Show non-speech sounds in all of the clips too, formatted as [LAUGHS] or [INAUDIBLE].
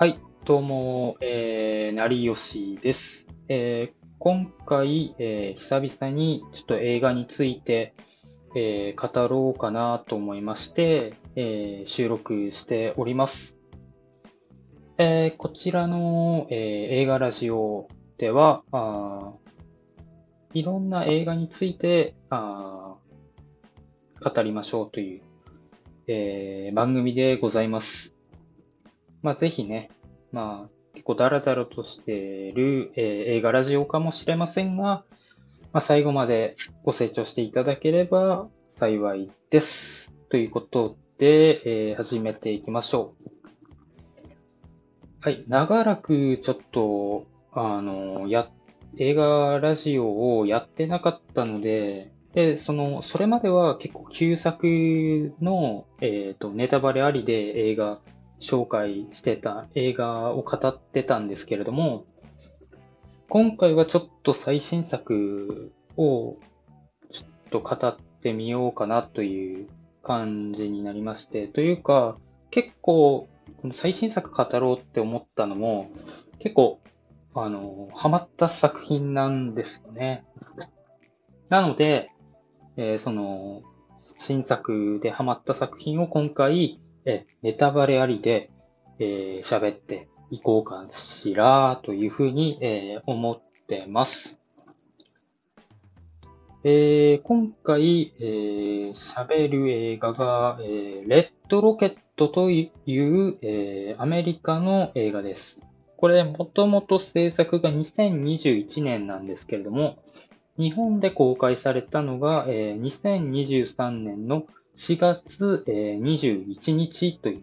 はい、どうも、えー、成吉です。えー今回、えー久々にちょっと映画について、えー語ろうかなと思いまして、えー収録しております。えーこちらの、えー映画ラジオでは、あいろんな映画についてあ語りましょうという、えー番組でございます。まあ、ぜひね、まあ、結構ダラダラとしている、えー映画ラジオかもしれませんが、まあ、最後までご清聴していただければ幸いです。ということで、えー始めていきましょう。はい、長らくちょっと、あの、や、映画ラジオをやってなかったので、で、その、それまでは結構旧作の、えっと、ネタバレありで映画紹介してた映画を語ってたんですけれども、今回はちょっと最新作をちょっと語ってみようかなという感じになりまして、というか、結構、この最新作語ろうって思ったのも、結構、あの、ハマった作品なんですよね。なので、えーその、新作でハマった作品を今回、えネタバレありで、えー喋っていこうかしら、というふうに、えー思ってます。えー今回、えー喋る映画が、えーレッドロケットという、えーアメリカの映画です。これ、もともと制作が2021年なんですけれども、日本で公開されたのが、えー2023年の4月、えー21日という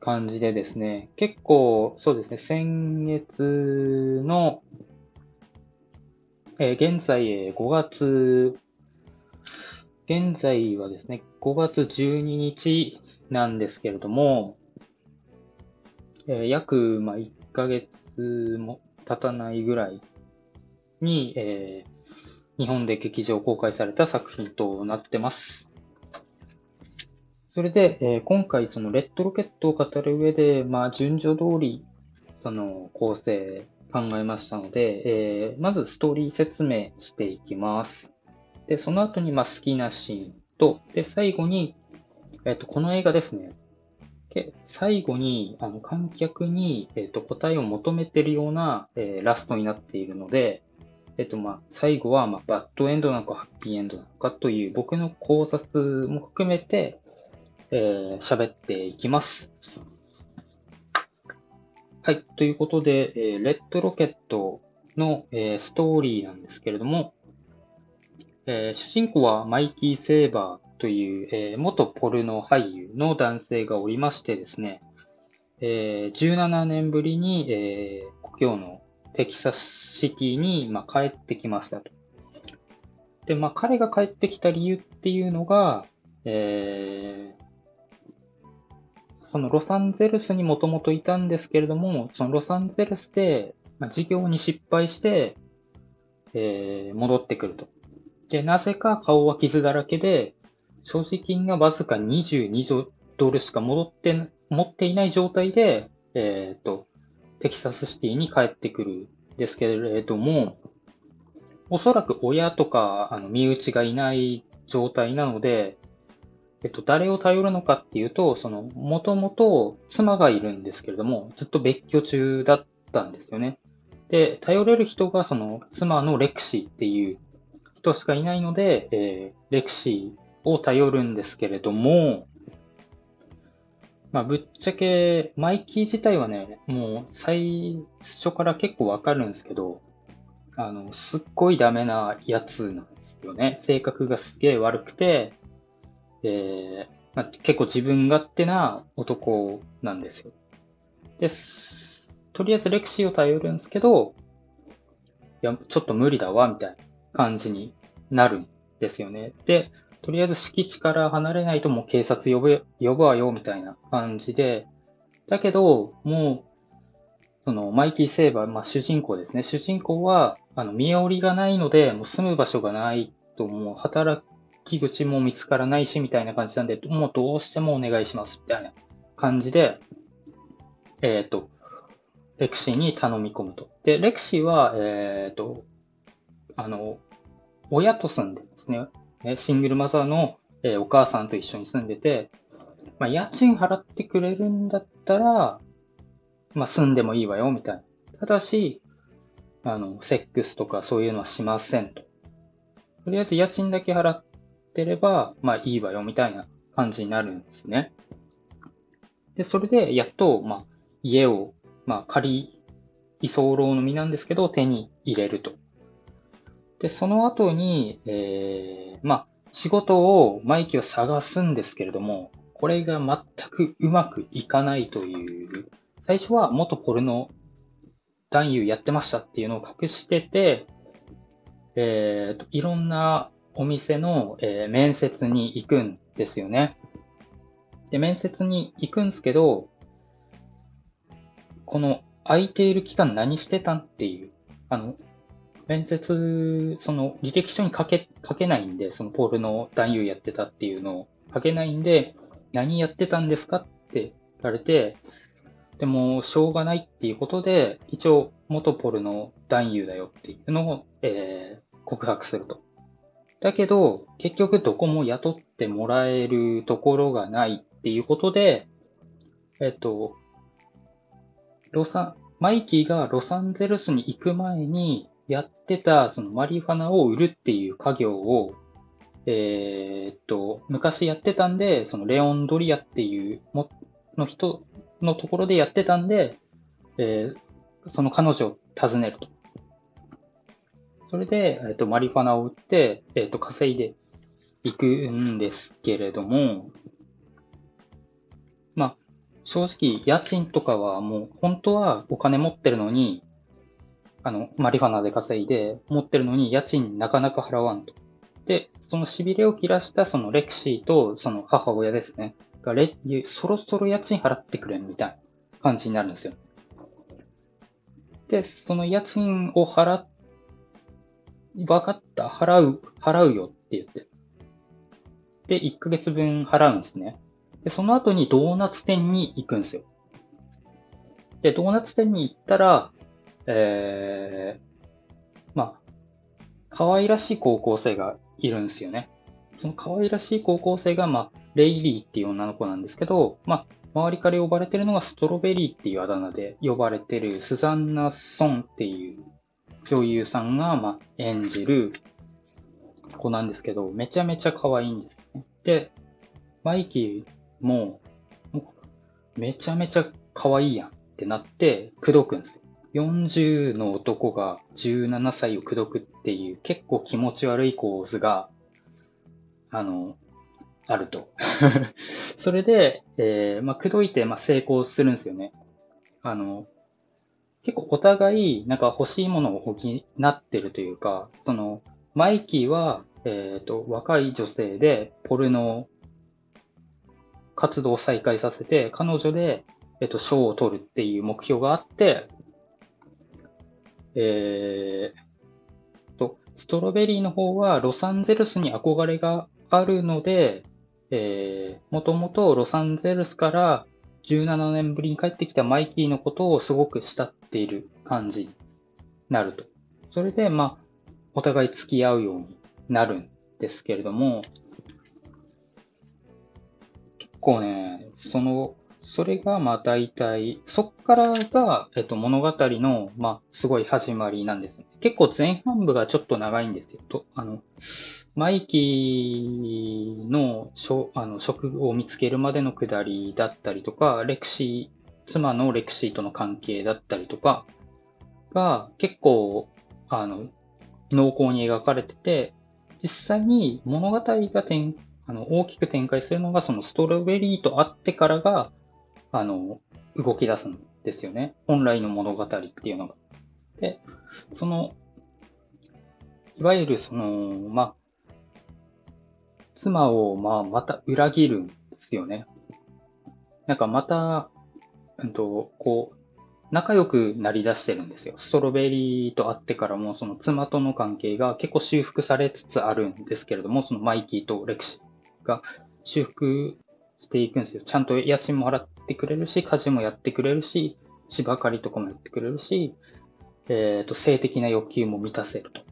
感じでですね、結構、そうですね、先月の、えー現在、えー5月、現在はですね、5月12日なんですけれども、えー約、まあ、1ヶ月も経たないぐらいに、えー日本で劇場公開された作品となってます。それで、えー今回そのレッドロケットを語る上で、まあ、順序通り、その構成考えましたので、えーまずストーリー説明していきます。で、その後に、まあ、好きなシーンと、で、最後に、えっ、と、この映画ですね。け最後に、あの、観客に、えっ、と、答えを求めているような、えラストになっているので、えっと、まあ、最後は、まあ、バッドエンドなのか、ハッピーエンドなのかという、僕の考察も含めて、えー喋っていきます。はい。ということで、えーレッドロケットの、えーストーリーなんですけれども、えー主人公はマイキー・セーバーという、えー元ポルノ俳優の男性がおりましてですね、えー17年ぶりに、えー故郷のテキサスシティに、まあ、帰ってきましたと。で、まあ、彼が帰ってきた理由っていうのが、えーそのロサンゼルスにもともといたんですけれども、そのロサンゼルスで、まあ、事業に失敗して、えー戻ってくると。で、なぜか顔は傷だらけで、所持金がわずか22ドルしか戻って、持っていない状態で、えっ、と、テキサスシティに帰ってくるんですけれども、おそらく親とか、あの、身内がいない状態なので、えっと、誰を頼るのかっていうと、その、もともと妻がいるんですけれども、ずっと別居中だったんですよね。で、頼れる人が、その、妻のレクシーっていう人しかいないので、えーレクシーを頼るんですけれども、まあ、ぶっちゃけ、マイキー自体はね、もう最初から結構わかるんですけど、あの、すっごいダメなやつなんですよね。性格がすっげえ悪くて、えーまあ、結構自分勝手な男なんですよ。です。とりあえずレクシーを頼るんですけど、いや、ちょっと無理だわ、みたいな感じになるんですよね。で、とりあえず敷地から離れないともう警察呼ぶ、呼ぶわよ、みたいな感じで、だけど、もう、その、マイキー・セーバー、まあ、主人公ですね。主人公は、あの、身寄りがないので、もう住む場所がないと、もう働き口も見つからないし、みたいな感じなんで、もうどうしてもお願いします、みたいな感じで、えっ、ー、と、レクシーに頼み込むと。で、レクシーは、えっ、ー、と、あの、親と住んでますね。シングルマザーの、えー、お母さんと一緒に住んでて、まあ、家賃払ってくれるんだったら、まあ、住んでもいいわよ、みたいな。ただし、あの、セックスとかそういうのはしませんと。とりあえず家賃だけ払ってれば、まあいいわよ、みたいな感じになるんですね。で、それで、やっと、まあ、家を、まあ、仮居候の身なんですけど、手に入れると。で、その後に、えー、まあ、仕事を、マイキを探すんですけれども、これが全くうまくいかないという、最初は元ポルノ男優やってましたっていうのを隠してて、えーと、いろんなお店の、えー、面接に行くんですよね。で、面接に行くんですけど、この空いている期間何してたんっていう、あの、面接、その履歴書に書け、書けないんで、そのポールの男優やってたっていうのを書けないんで、何やってたんですかって言われて、でも、しょうがないっていうことで、一応、元ポルの男優だよっていうのを、えー、告白すると。だけど、結局どこも雇ってもらえるところがないっていうことで、えっと、ロサン、マイキーがロサンゼルスに行く前にやってたそのマリファナを売るっていう家業を、えー、っと、昔やってたんで、そのレオン・ドリアっていうもの人のところでやってたんで、えー、その彼女を訪ねると。それで、えっ、と、マリファナを売って、えっ、と、稼いでいくんですけれども、まあ、正直、家賃とかはもう、本当はお金持ってるのに、あの、マリファナで稼いで、持ってるのに家賃なかなか払わんと。で、その痺れを切らしたそのレクシーとその母親ですね。がレ、そろそろ家賃払ってくれみたいな感じになるんですよ。で、その家賃を払っ、わかった、払う、払うよって言って。で、1ヶ月分払うんですね。で、その後にドーナツ店に行くんですよ。で、ドーナツ店に行ったら、えー、まあ、可愛らしい高校生がいるんですよね。その可愛らしい高校生が、まあ、レイリーっていう女の子なんですけど、まあ、周りから呼ばれてるのがストロベリーっていうあだ名で呼ばれてるスザンナ・ソンっていう女優さんが、まあ、演じる子なんですけど、めちゃめちゃ可愛いんですね。で、マイキーも、めちゃめちゃ可愛いやんってなって、口説くんですよ。40の男が17歳を口説くっていう結構気持ち悪い構図が、あの、あると。[LAUGHS] それで、えー、まあ、口説いて、まあ、成功するんですよね。あの、結構お互い、なんか欲しいものを補ってるというか、その、マイキーは、えっ、ー、と、若い女性で、ポルノ活動を再開させて、彼女で、えっ、ー、と、賞を取るっていう目標があって、えー、と、ストロベリーの方はロサンゼルスに憧れがあるので、えー、もともとロサンゼルスから17年ぶりに帰ってきたマイキーのことをすごく慕っている感じになると。それで、まあ、お互い付き合うようになるんですけれども、結構ね、その、それが、まあ大体、そっからが、えっと、物語の、まあ、すごい始まりなんです、ね。結構前半部がちょっと長いんですよ。と、あの、マイキーのあの職を見つけるまでのくだりだったりとか、レクシー、妻のレクシーとの関係だったりとかが結構、あの、濃厚に描かれてて、実際に物語が展あの大きく展開するのがそのストロベリーと会ってからが、あの、動き出すんですよね。本来の物語っていうのが。で、その、いわゆるその、まあ、妻を、まあ、また裏切るんですよね。なんかまた、うんと、こう、仲良くなりだしてるんですよ。ストロベリーと会ってからも、その妻との関係が結構修復されつつあるんですけれども、そのマイキーとレクシが修復していくんですよ。ちゃんと家賃も払ってくれるし、家事もやってくれるし、芝刈りとかもやってくれるし、えっ、ー、と、性的な欲求も満たせると。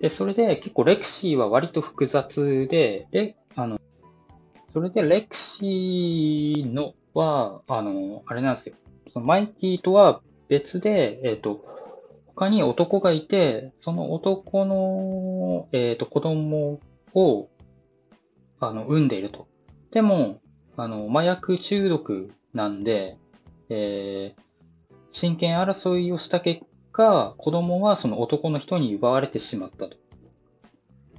で、それで結構レクシーは割と複雑で、え、あの、それでレクシーのは、あの、あれなんですよ。そのマイキーとは別で、えっ、ー、と、他に男がいて、その男の、えっ、ー、と、子供を、あの、産んでいると。でも、あの、麻薬中毒なんで、えー、親権争いをした結果、子供はその男の人に奪われてしまったと。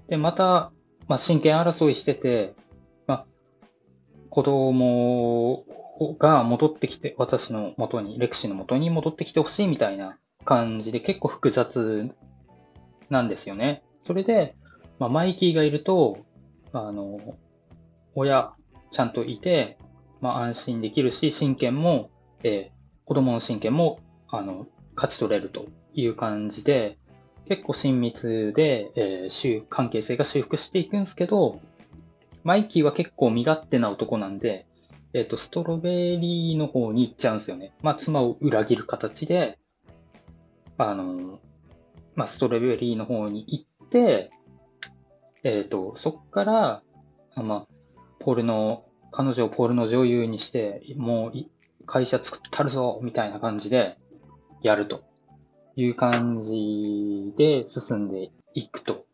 で、また、まあ、親権争いしてて、まあ、子供が戻ってきて、私の元に、レクシーの元に戻ってきてほしいみたいな感じで結構複雑なんですよね。それで、まあ、マイキーがいると、あの、親、ちゃんといて、まあ、安心できるし、親権も、えー、子供の親権も、あの、勝ち取れるという感じで、結構親密で、えー、関係性が修復していくんですけど、マイキーは結構身勝手な男なんで、えっ、ー、と、ストロベリーの方に行っちゃうんですよね。まあ、妻を裏切る形で、あの、まあ、ストロベリーの方に行って、えっ、ー、と、そっから、あまあ、ポルノ、彼女をポールノ女優にして、もう会社作ったるぞ、みたいな感じで、やるという感じで進んでいくと。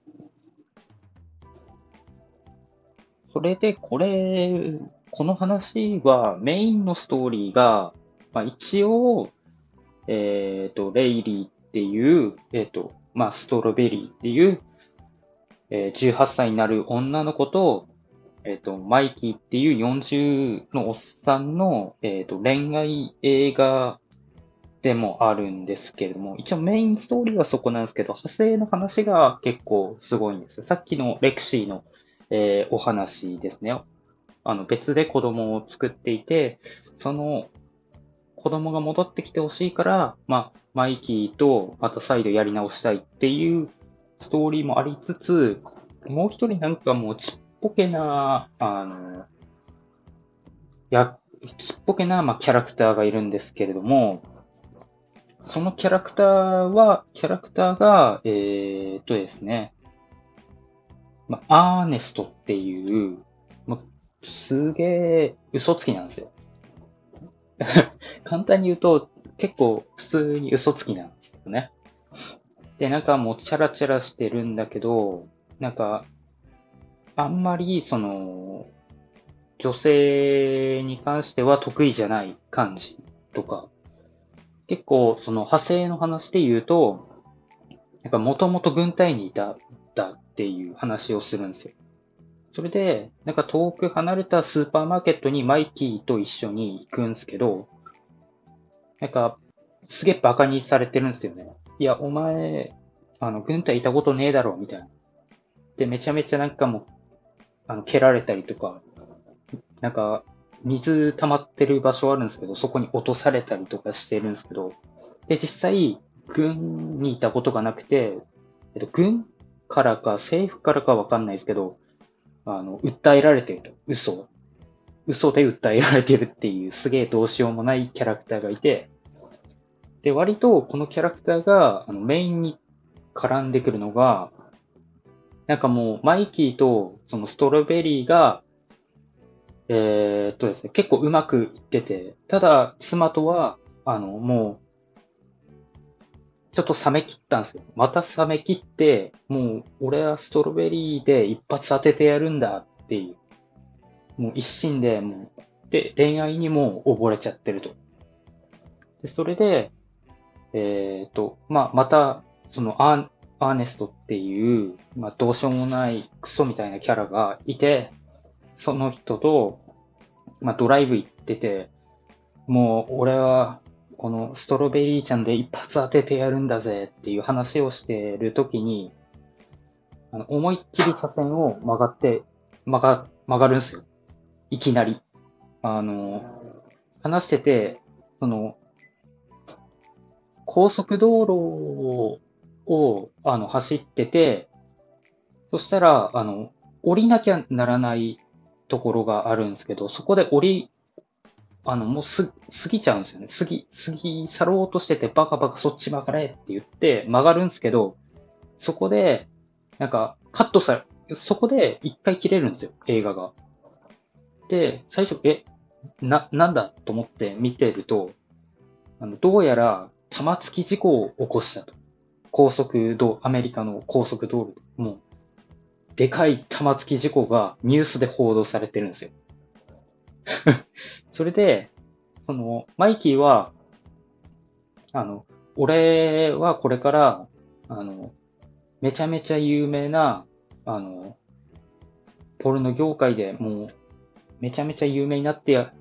それで、これ、この話はメインのストーリーが、まあ、一応、えっ、ー、と、レイリーっていう、えっ、ー、と、まあ、ストロベリーっていう、えー、18歳になる女の子と、えっ、と、マイキーっていう40のおっさんの、えっ、と、恋愛映画でもあるんですけれども、一応メインストーリーはそこなんですけど、派生の話が結構すごいんです。さっきのレクシーの、えー、お話ですね。あの、別で子供を作っていて、その子供が戻ってきてほしいから、まあ、マイキーとまた再度やり直したいっていうストーリーもありつつ、もう一人なんかもうちっぽけな、あの、や、ちっぽけな、まあ、キャラクターがいるんですけれども、そのキャラクターは、キャラクターが、えー、っとですね、まあ、アーネストっていう、まあ、すげえ嘘つきなんですよ。[LAUGHS] 簡単に言うと、結構普通に嘘つきなんですよね。で、なんかもうチャラチャラしてるんだけど、なんか、あんまりその、女性に関しては得意じゃない感じとか、結構その派生の話で言うと、なんかもともと軍隊にいた、だっていう話をするんですよ。それで、なんか遠く離れたスーパーマーケットにマイキーと一緒に行くんですけど、なんか、すげえ馬鹿にされてるんですよね。いや、お前、あの、軍隊いたことねえだろ、みたいな。で、めちゃめちゃなんかもう、あの、蹴られたりとか、なんか、水溜まってる場所あるんですけど、そこに落とされたりとかしてるんですけど、で、実際、軍にいたことがなくて、えっと、軍からか政府からかわかんないですけど、あの、訴えられてると。嘘。嘘で訴えられてるっていうすげえどうしようもないキャラクターがいて、で、割とこのキャラクターがあのメインに絡んでくるのが、なんかもうマイキーとそのストロベリーが、えー、っとですね、結構うまくいってて、ただ妻とは、あの、もう、ちょっと冷め切ったんですよ。また冷め切って、もう俺はストロベリーで一発当ててやるんだっていう、もう一心で、もう、で、恋愛にも溺れちゃってると。で、それで、えっ、と、まあ、また、そのアー、アーネストっていう、まあ、どうしようもないクソみたいなキャラがいて、その人と、まあ、ドライブ行ってて、もう、俺は、このストロベリーちゃんで一発当ててやるんだぜっていう話をしてるときに、あの、思いっきり車線を曲がって、曲が、曲がるんですよ。いきなり。あの、話してて、その、高速道路を、あの、走ってて、そしたら、あの、降りなきゃならないところがあるんですけど、そこで降り、あの、もうす、過ぎちゃうんですよね。過ぎ、過ぎ去ろうとしてて、バカバカそっち曲がれって言って曲がるんですけど、そこで、なんか、カットされ、そこで一回切れるんですよ、映画が。で、最初、え、な、なんだと思って見てると、あの、どうやら玉突き事故を起こしたと。高速道、アメリカの高速道路もう、でかい玉突き事故がニュースで報道されてるんですよ。[LAUGHS] それで、その、マイキーは、あの、俺はこれから、あの、めちゃめちゃ有名な、あの、ポルノ業界でもう、めちゃめちゃ有名になってや、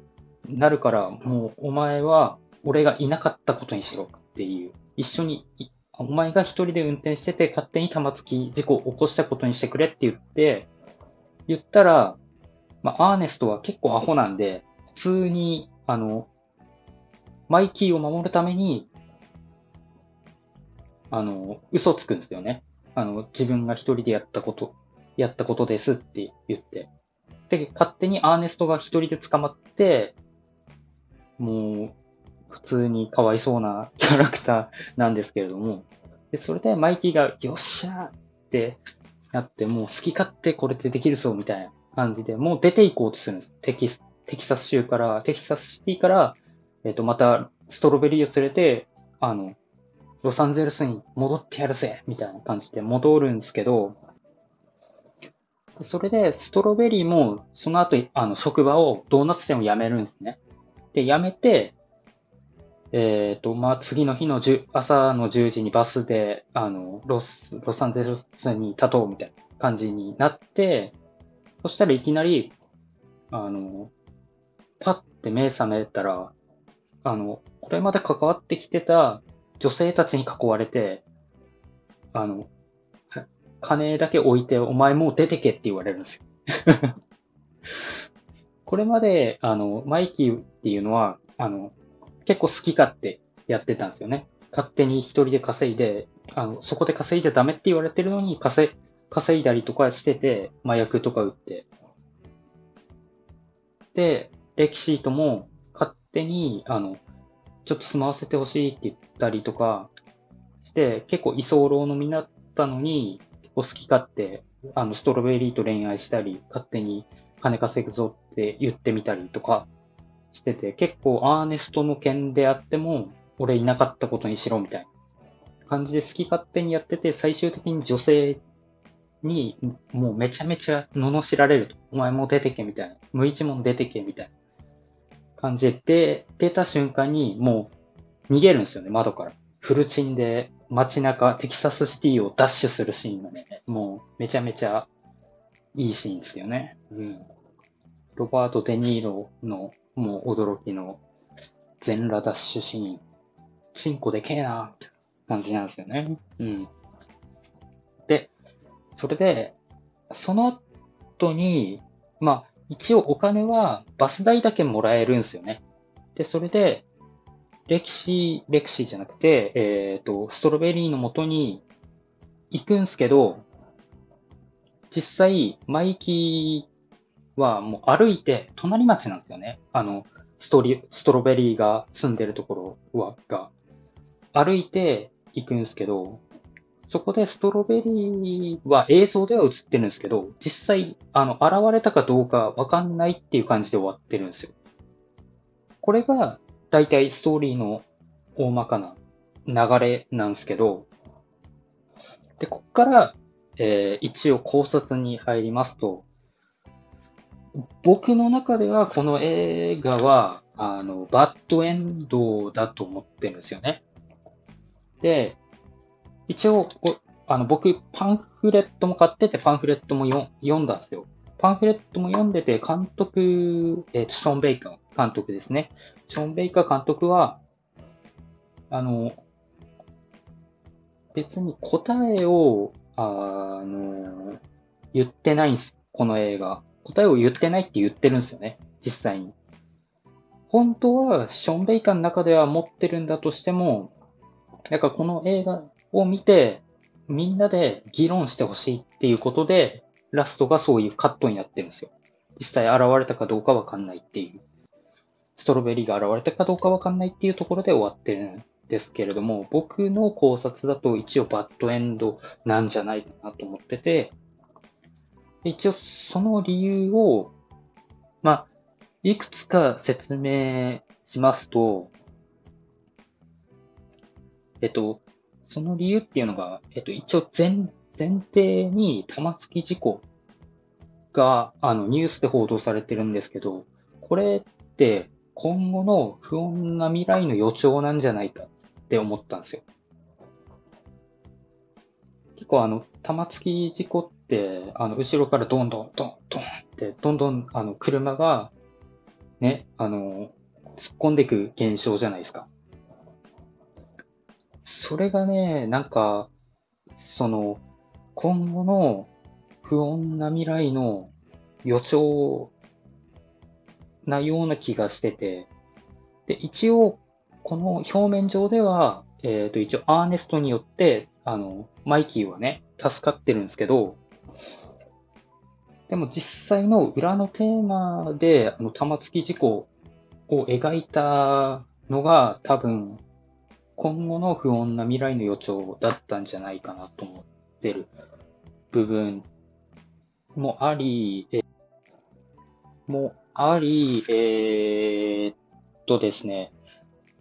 なるから、もうお前は俺がいなかったことにしろっていう、一緒に、お前が一人で運転してて勝手に玉突き事故を起こしたことにしてくれって言って、言ったら、まあ、アーネストは結構アホなんで、普通に、あの、マイキーを守るために、あの、嘘つくんですよね。あの、自分が一人でやったこと、やったことですって言って。で、勝手にアーネストが一人で捕まって、もう、普通にかわいそうなキャラクターなんですけれども、で、それでマイキーが、よっしゃーってなって、もう好き勝手これでできるぞみたいな感じで、もう出ていこうとするんです。テキ、テキサス州から、テキサスシティから、えっ、ー、と、またストロベリーを連れて、あの、ロサンゼルスに戻ってやるぜみたいな感じで戻るんですけど、それで、ストロベリーも、その後、あの、職場をドーナツ店を辞めるんですね。で、辞めて、えっ、ー、と、まあ、次の日の10朝の10時にバスで、あの、ロス、ロサンゼルスに立とうみたいな感じになって、そしたらいきなり、あの、パッて目覚めたら、あの、これまで関わってきてた女性たちに囲われて、あの、金だけ置いて、お前もう出てけって言われるんですよ。[LAUGHS] これまで、あの、マイキーっていうのは、あの、結構好き勝手やってたんですよね。勝手に一人で稼いで、あの、そこで稼いじゃダメって言われてるのに、稼、稼いだりとかしてて、麻薬とか売って。で、レキシートも勝手に、あの、ちょっと住まわせてほしいって言ったりとかして、結構居候の身だったのに、結構好き勝手、あの、ストロベリーと恋愛したり、勝手に金稼ぐぞって言ってみたりとか、してて、結構アーネストの件であっても、俺いなかったことにしろみたいな感じで好き勝手にやってて、最終的に女性にもうめちゃめちゃ罵られると。お前も出てけみたいな。無一文出てけみたいな感じで、出た瞬間にもう逃げるんですよね、窓から。フルチンで街中、テキサスシティをダッシュするシーンがね、もうめちゃめちゃいいシーンですよね。うん。ロバート・デ・ニーロのもう驚きの全裸ダッシュシーン。チンコでけえなって感じなんですよね。うん。で、それで、その後に、まあ、一応お金はバス代だけもらえるんですよね。で、それで、レキシー、レクシーじゃなくて、えっ、ー、と、ストロベリーの元に行くんすけど、実際、マイキーはもう歩いて隣町なんですよね。あの、ストリ、ストロベリーが住んでるところは、が、歩いて行くんですけど、そこでストロベリーは映像では映ってるんですけど、実際、あの、現れたかどうかわかんないっていう感じで終わってるんですよ。これが、大体ストーリーの大まかな流れなんですけど、で、こっから、えー、一応考察に入りますと、僕の中ではこの映画は、あの、バッドエンドだと思ってるんですよね。で、一応、あの、僕、パンフレットも買ってて、パンフレットも読んだんですよ。パンフレットも読んでて、監督、えっ、ー、と、ショーン・ベイカー監督ですね。ショーン・ベイカー監督は、あの、別に答えを、あの、言ってないんです。この映画。答えを言ってないって言ってるんですよね。実際に。本当は、ション・ベイカーの中では持ってるんだとしても、なんかこの映画を見て、みんなで議論してほしいっていうことで、ラストがそういうカットになってるんですよ。実際現れたかどうかわかんないっていう。ストロベリーが現れたかどうかわかんないっていうところで終わってるんですけれども、僕の考察だと一応バッドエンドなんじゃないかなと思ってて、一応その理由を、まあ、いくつか説明しますと、えっと、その理由っていうのが、えっと、一応前、前提に玉突き事故が、あの、ニュースで報道されてるんですけど、これって今後の不穏な未来の予兆なんじゃないかって思ったんですよ。結構あの、玉突き事故って、あの、後ろからどんどんどんどんって、どんどんあの、車が、ね、あの、突っ込んでいく現象じゃないですか。それがね、なんか、その、今後の不穏な未来の予兆なような気がしてて、で、一応、この表面上では、えっ、ー、と、一応、アーネストによって、あの、マイキーはね、助かってるんですけど、でも実際の裏のテーマで、あの、玉突き事故を描いたのが多分、今後の不穏な未来の予兆だったんじゃないかなと思ってる部分もあり、えもあり、えー、っとですね、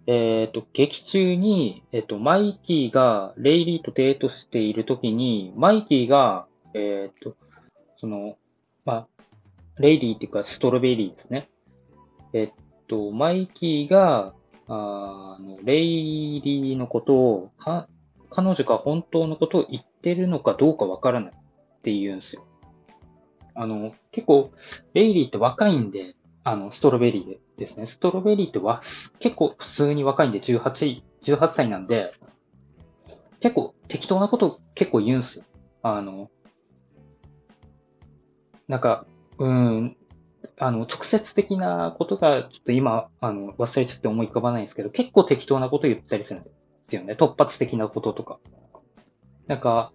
えー、っと、劇中に、え、っと、マイキーがレイリーとデートしているときに、マイキーが、えっと、その、まあ、レイリーっていうかストロベリーですね。えっと、マイキーが、あの、レイリーのことを、か、彼女が本当のことを言ってるのかどうかわからないって言うんですよ。あの、結構、レイリーって若いんで、あの、ストロベリーですね。ストロベリーっては、結構普通に若いんで18、18歳なんで、結構適当なこと結構言うんすよ。あの、なんか、うん、あの、直接的なことが、ちょっと今、あの、忘れちゃって思い浮かばないんですけど、結構適当なこと言ったりするんですよね。突発的なこととか。なんか、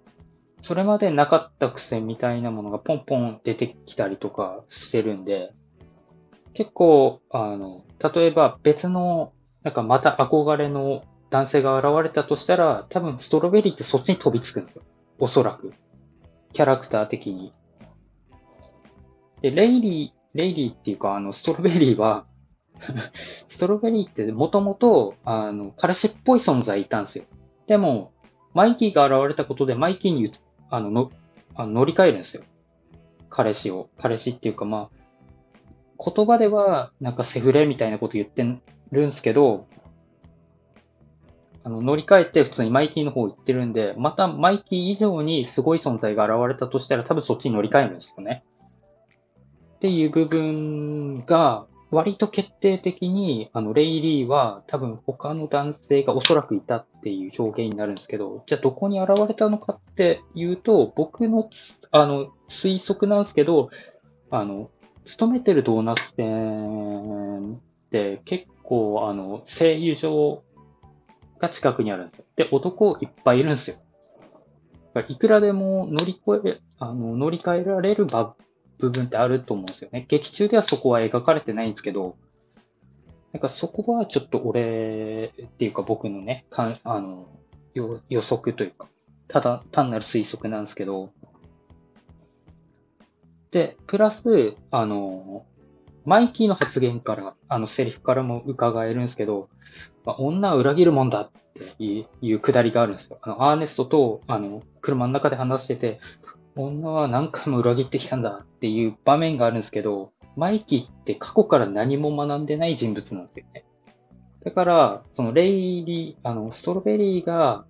それまでなかった癖みたいなものがポンポン出てきたりとかしてるんで、結構、あの、例えば別の、なんかまた憧れの男性が現れたとしたら、多分ストロベリーってそっちに飛びつくんですよ。おそらく。キャラクター的に。で、レイリー、レイリーっていうか、あの、ストロベリーは [LAUGHS] ストロベリーってもともと、あの、彼氏っぽい存在いたんですよ。でも、マイキーが現れたことで、マイキーに、あの、の、あの乗り換えるんですよ。彼氏を。彼氏っていうか、まあ、言葉では、なんかセフレみたいなこと言ってるんですけど、あの、乗り換えて普通にマイキーの方行ってるんで、またマイキー以上にすごい存在が現れたとしたら多分そっちに乗り換えるんですよね。っていう部分が、割と決定的に、あの、レイリーは多分他の男性がおそらくいたっていう表現になるんですけど、じゃあどこに現れたのかっていうと、僕の、あの、推測なんですけど、あの、勤めてるドーナツ店って結構、あの、声優場が近くにあるんですよ。で、男いっぱいいるんですよ。いくらでも乗り越え、あの、乗り換えられるバ部分ってあると思うんですよね。劇中ではそこは描かれてないんですけど、なんかそこはちょっと俺っていうか僕のね、かんあの予測というか、ただ単なる推測なんですけど、で、プラス、あの、マイキーの発言から、あのセリフからも伺えるんですけど、まあ、女は裏切るもんだっていうくだりがあるんですよ。あの、アーネストと、あの、車の中で話してて、女は何回も裏切ってきたんだっていう場面があるんですけど、マイキーって過去から何も学んでない人物なんですよね。だから、そのレイリー、あの、ストロベリーが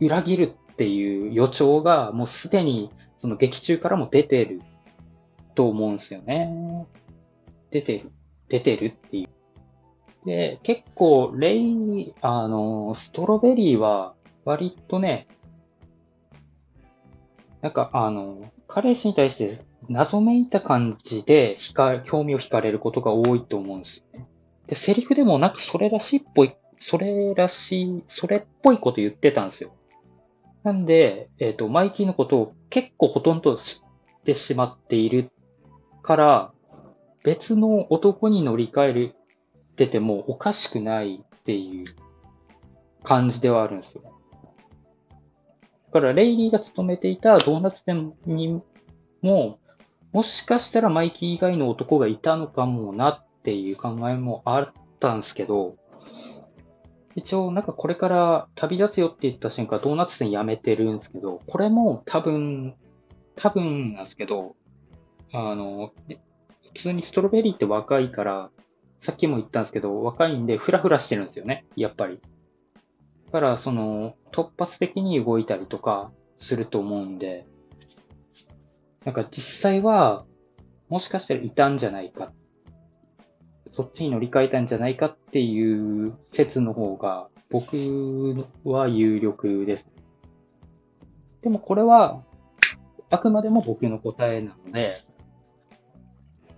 裏切るっていう予兆がもうすでにその劇中からも出てると思うんですよね。出てる。出てるっていう。で、結構、レイ、あの、ストロベリーは割とね、なんか、あの、彼氏に対して謎めいた感じで、ひか、興味を惹かれることが多いと思うんですよね。で、セリフでもなくそれらしいっぽい、それらしい、それっぽいこと言ってたんですよ。なんで、えっ、ー、と、マイキーのことを結構ほとんど知ってしまっているから、別の男に乗り換えるっててもおかしくないっていう感じではあるんですよ。だから、レイリーが勤めていたドーナツ店にも、もしかしたらマイキー以外の男がいたのかもなっていう考えもあったんですけど、一応、なんかこれから旅立つよって言った瞬間、ドーナツ店辞めてるんですけど、これも多分、多分なんですけど、あの、普通にストロベリーって若いから、さっきも言ったんですけど、若いんでフラフラしてるんですよね、やっぱり。だから、その、突発的に動いたりとかすると思うんで、なんか実際は、もしかしたらいたんじゃないかそっちに乗り換えたんじゃないかっていう説の方が僕は有力です。でもこれはあくまでも僕の答えなので、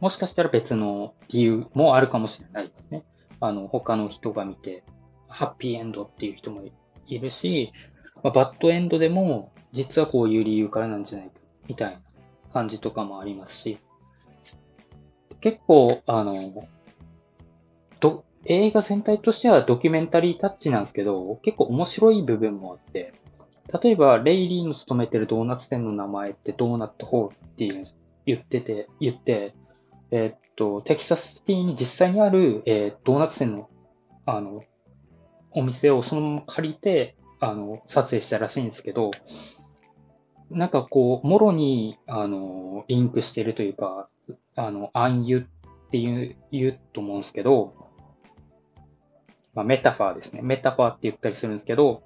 もしかしたら別の理由もあるかもしれないですね。あの、他の人が見て、ハッピーエンドっていう人もいるし、まあ、バッドエンドでも実はこういう理由からなんじゃないかみたいな感じとかもありますし、結構、あの、ど、映画全体としてはドキュメンタリータッチなんですけど、結構面白い部分もあって、例えば、レイリーの勤めてるドーナツ店の名前ってドーナットホールっていう言ってて、言って、えー、っと、テキサスシティに実際にある、えー、ドーナツ店の、あの、お店をそのまま借りて、あの、撮影したらしいんですけど、なんかこう、もろに、あの、リンクしてるというか、あの、暗喩っていう、言うと思うんですけど、まあ、メタファーですね。メタファーって言ったりするんですけど、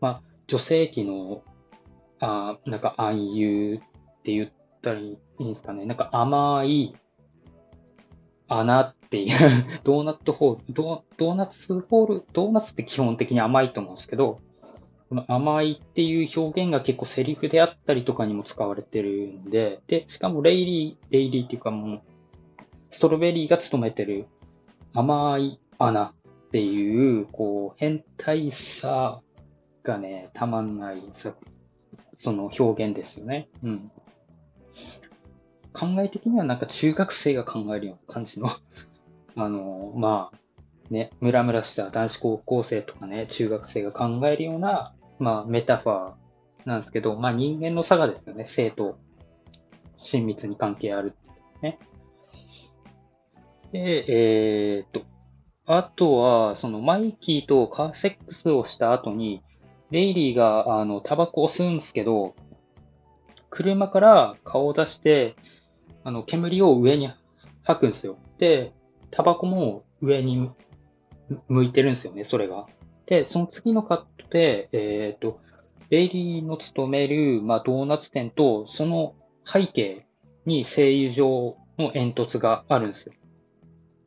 まあ、女性器の、あなんか暗喩って言ったらいいんですかね。なんか甘い穴っていう [LAUGHS] ドーナツホールド、ドーナツホール、ドーナツって基本的に甘いと思うんですけど、この甘いっていう表現が結構セリフであったりとかにも使われてるんで、で、しかもレイリー、レイリーっていうかもう、ストロベリーが務めてる甘い穴っていう、こう、変態さがね、たまんないその表現ですよね。うん。考え的にはなんか中学生が考えるような感じの [LAUGHS] あの、まあ、ね、ムラムラした男子高校生とかね、中学生が考えるような、まあ、メタファーなんですけど、まあ人間の差がですよね、性と親密に関係あるね。で、えー、っと、あとは、そのマイキーとカーセックスをした後に、レイリーが、あの、タバコを吸うんですけど、車から顔を出して、あの、煙を上に吐くんですよ。で、タバコも上に向いてるんですよね、それが。で、その次のカットで、えっ、ー、と、レイリーの勤める、まあ、ドーナツ店と、その背景に製油場の煙突があるんですよ。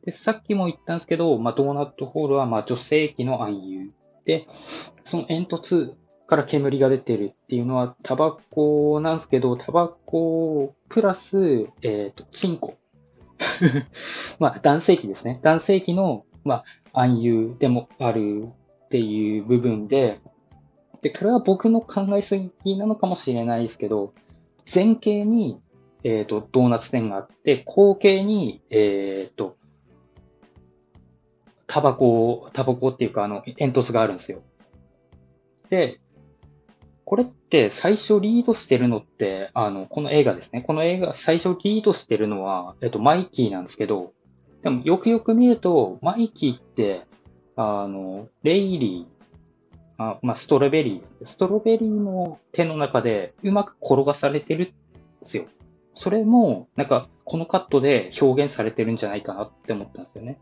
で、さっきも言ったんですけど、まあ、ドーナツホールは、まあ、女性器の暗喩。で、その煙突から煙が出てるっていうのは、タバコなんですけど、タバコプラス、えっ、ー、と、チンコ。[LAUGHS] まあ、男性器ですね。男性器の、まあ、暗喩でもあるっていう部分で、で、これは僕の考えすぎなのかもしれないですけど、前景に、えっ、ー、と、ドーナツ店があって、後景に、えっ、ー、と、タバコ、タバコっていうか、あの、煙突があるんですよ。で、これって最初リードしてるのって、あの、この映画ですね。この映画最初リードしてるのは、えっと、マイキーなんですけど、でもよくよく見ると、マイキーって、あの、レイリー、あまあ、ストロベリー、ストロベリーの手の中でうまく転がされてるんですよ。それも、なんか、このカットで表現されてるんじゃないかなって思ったんですよね。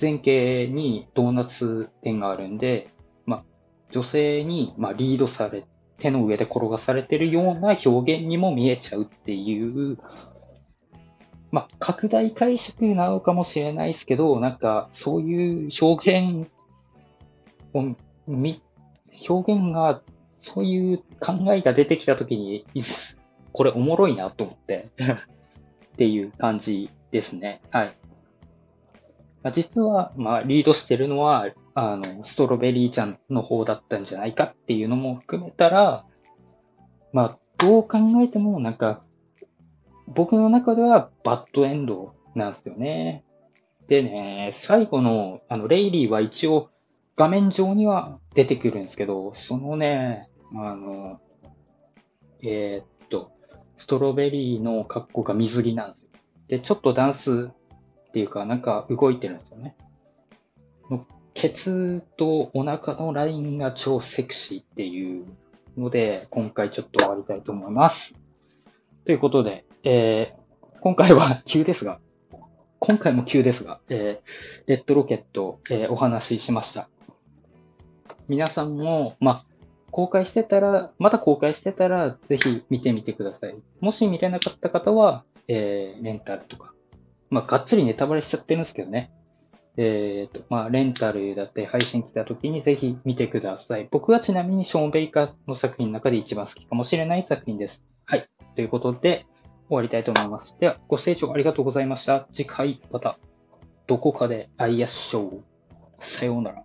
前景にドーナツ店があるんで、まあ、女性に、まあ、リードされ、手の上で転がされてるような表現にも見えちゃうっていう、まあ、拡大解釈なのかもしれないですけど、なんか、そういう表現を見、表現が、そういう考えが出てきたときに、これおもろいなと思って [LAUGHS] っていう感じですね。はい。まあ、実は、まあ、リードしてるのは、あの、ストロベリーちゃんの方だったんじゃないかっていうのも含めたら、まあ、どう考えても、なんか、僕の中ではバッドエンドなんですよね。でね、最後の、あの、レイリーは一応画面上には出てくるんですけど、そのね、あの、えー、っと、ストロベリーの格好が水着なんですよ。で、ちょっとダンスっていうか、なんか動いてるんですよね。ケツとお腹のラインが超セクシーっていうので、今回ちょっと終わりたいと思います。ということで、えー、今回は [LAUGHS] 急ですが、今回も急ですが、えー、レッドロケット、えー、お話ししました。皆さんも、まあ、公開してたら、まだ公開してたら、ぜひ見てみてください。もし見れなかった方は、えー、レンタルとか。まあ、がっつりネタバレしちゃってるんですけどね。えっ、ー、と、まあ、レンタルだって配信来た時にぜひ見てください。僕はちなみにショーン・ベイカーの作品の中で一番好きかもしれない作品です。はい。ということで、終わりたいと思います。では、ご清聴ありがとうございました。次回、また、どこかで会いやしょう。さようなら。